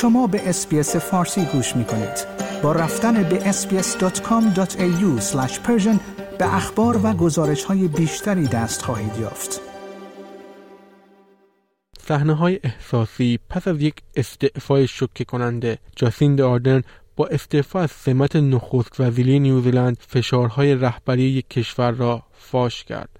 شما به اسپیس فارسی گوش می کنید. با رفتن به sbs.com.au به اخبار و گزارش های بیشتری دست خواهید یافت. صحنه های احساسی پس از یک استعفای شوکه کننده جاسیند آردن با استعفا از سمت نخست وزیری نیوزیلند فشارهای رهبری یک کشور را فاش کرد.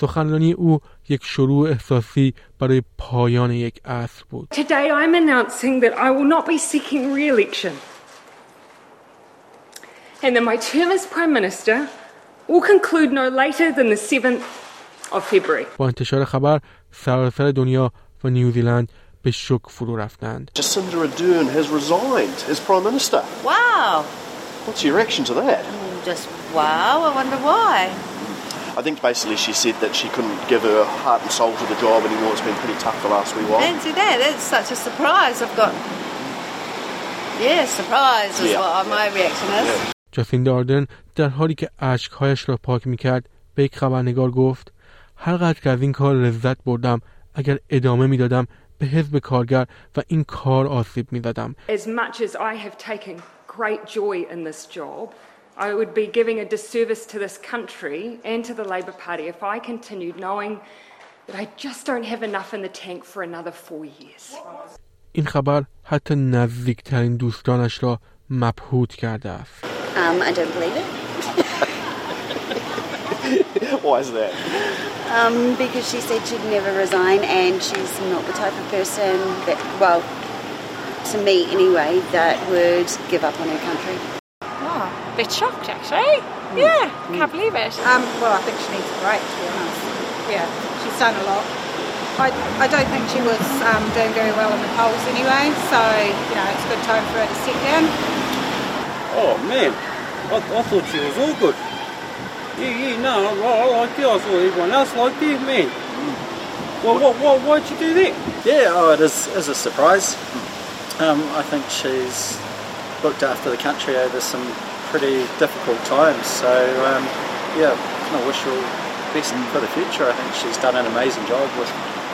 سخنرانی او یک شروع احساسی برای پایان یک عصر بود. Today I'm announcing that I will not be seeking re-election. And that my term as Prime Minister will conclude no later than the 7th of February. با انتشار خبر سراسر دنیا و نیوزیلند به شک فرو رفتند. Jacinda Ardern has resigned as Prime Minister. Wow. What's your reaction to that? Just wow. I wonder why. I think basically she said that she couldn't give her heart and soul to the job anymore. It's been pretty tough the last wee while. Fancy that. That's such a surprise. I've got. Yeah, surprise is yeah, what yeah. my reaction is. جاسیندا آردن در حالی که اشکهایش را پاک میکرد به یک خبرنگار گفت هرقدر که از این کار لذت بردم اگر ادامه میدادم به حزب کارگر و این کار آسیب میزدم As much as I have taken great joy in this job I would be giving a disservice to this country and to the Labor Party if I continued knowing that I just don't have enough in the tank for another four years. این خبر حتی نزدیکترین دوستانش را مبهوت کرده است Um, I don't believe it Why is that? um, because she said she'd never resign, and she's not the type of person that, well, to me anyway, that would give up on her country. A bit shocked actually. Yeah, can't believe it. Um, well, I think she needs a break, to be honest. Yeah, she's done a lot. I, I don't think she was um, doing very well in the polls anyway, so, you know, it's a good time for her to sit down. Oh man, I, I thought she was all good. Yeah, yeah, no, I, I liked her. I thought everyone else liked her, man. Well, what, what, why'd you do that? Yeah, oh, it is, is a surprise. Um, I think she's looked after the country over some pretty difficult times. So, um, yeah, I wish her best for the future. I think she's done an amazing job with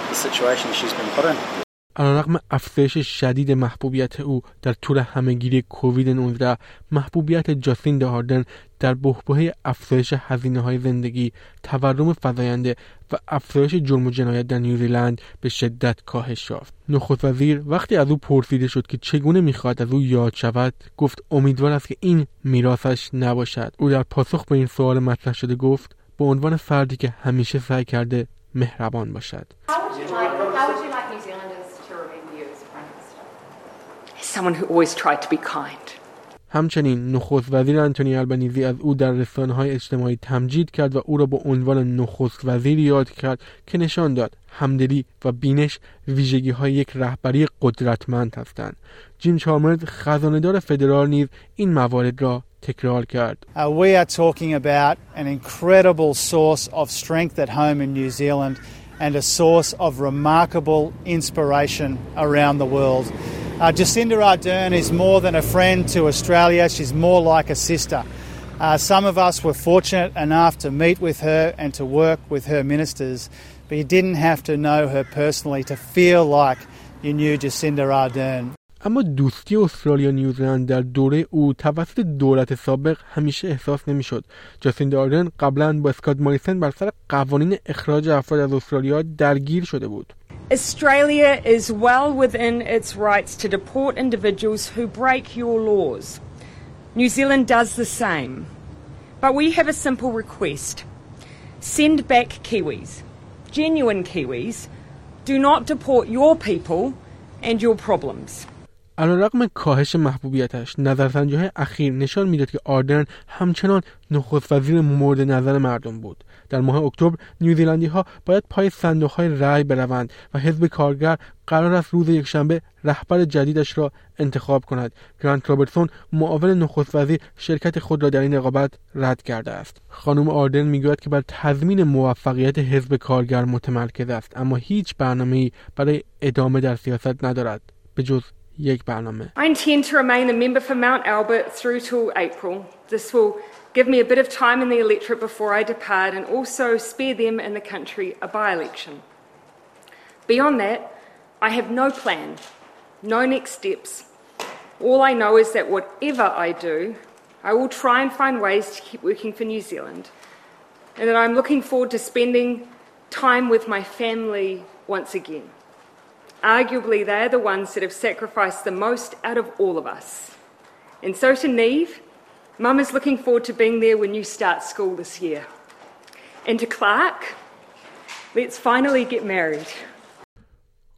the situation she's been put in. علیرغم افزایش شدید محبوبیت او در طول همهگیری کووید 19 محبوبیت جاسین هاردن در بحبوحه افزایش هزینه های زندگی تورم فزاینده و افزایش جرم و جنایت در نیوزیلند به شدت کاهش یافت. نخست وزیر وقتی از او پرسیده شد که چگونه می‌خواهد از او یاد شود گفت امیدوار است که این میراثش نباشد. او در پاسخ به این سوال مطرح شده گفت به عنوان فردی که همیشه سعی کرده مهربان باشد. Would you like, how would you like New Zealanders to remember you as Prime Minister? As someone who always tried to be kind. همچنین نخست وزیر انتونی البنیزی از او در رسانه های اجتماعی تمجید کرد و او را به عنوان نخست وزیر یاد کرد که نشان داد همدلی و بینش ویژگی های یک رهبری قدرتمند هستند جیم چالمرز خزانهدار فدرال نیز این موارد را تکرار کرد Uh, we are talking about an incredible source of strength at home in New Zealand and a source of remarkable inspiration around the world. Uh, Jacinda Ardern is more than a friend to Australia, she's more like a sister. Uh, some of us were fortunate enough to meet with her and to work with her ministers, but you didn't have to know her personally to feel like you knew Jacinda Ardern. اما دوستی استرالیا و نیوزیلند در دوره او توسط دولت سابق همیشه احساس نمی‌شد. جاستین داردن قبلا با اسکات ماریسن بر سر قوانین اخراج افراد از استرالیا درگیر شده بود. Australia is well within its rights to deport individuals who break your laws. New Zealand does the same. But we have a simple request send back Kiwis, genuine Kiwis. Do not deport your people and your problems. علیرغم کاهش محبوبیتش نظرسنجی های اخیر نشان می‌داد که آردن همچنان نخست وزیر مورد نظر مردم بود. در ماه اکتبر نیوزیلندی ها باید پای صندوق های رأی بروند و حزب کارگر قرار است روز یکشنبه رهبر جدیدش را انتخاب کند. گرانت رابرتسون معاون نخست وزیر شرکت خود را در این رقابت رد کرده است. خانم آردن می‌گوید که بر تضمین موفقیت حزب کارگر متمرکز است اما هیچ برنامه‌ای برای ادامه در سیاست ندارد. به جز یک برنامه I intend to remain a member for Mount Albert through till April. This will give me a bit of time in the electorate before I depart and also spare them and the country a by-election. Beyond that, I have no plan, no next steps. All I know is that whatever I do, I will try and find ways to keep working for New Zealand and that I'm looking forward to spending time with my family once again. arguably they are the ones that have sacrificed the most out of all of us. And so to Neve, Mum is looking forward to being there when you start school this year. And to Clarke, let's finally get married.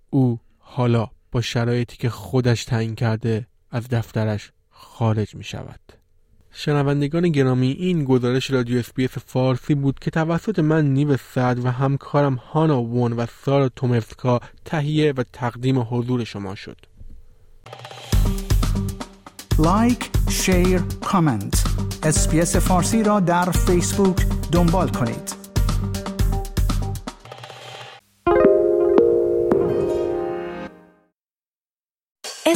او حالا با شرایطی که خودش تعیین کرده از دفترش خارج می شود. شنوندگان گرامی این گزارش رادیو اسپیس فارسی بود که توسط من نیو سعد و همکارم هانا وون و سارا تومفسکا تهیه و تقدیم حضور شما شد. لایک، شیر، کامنت. اسپیس فارسی را در فیسبوک دنبال کنید.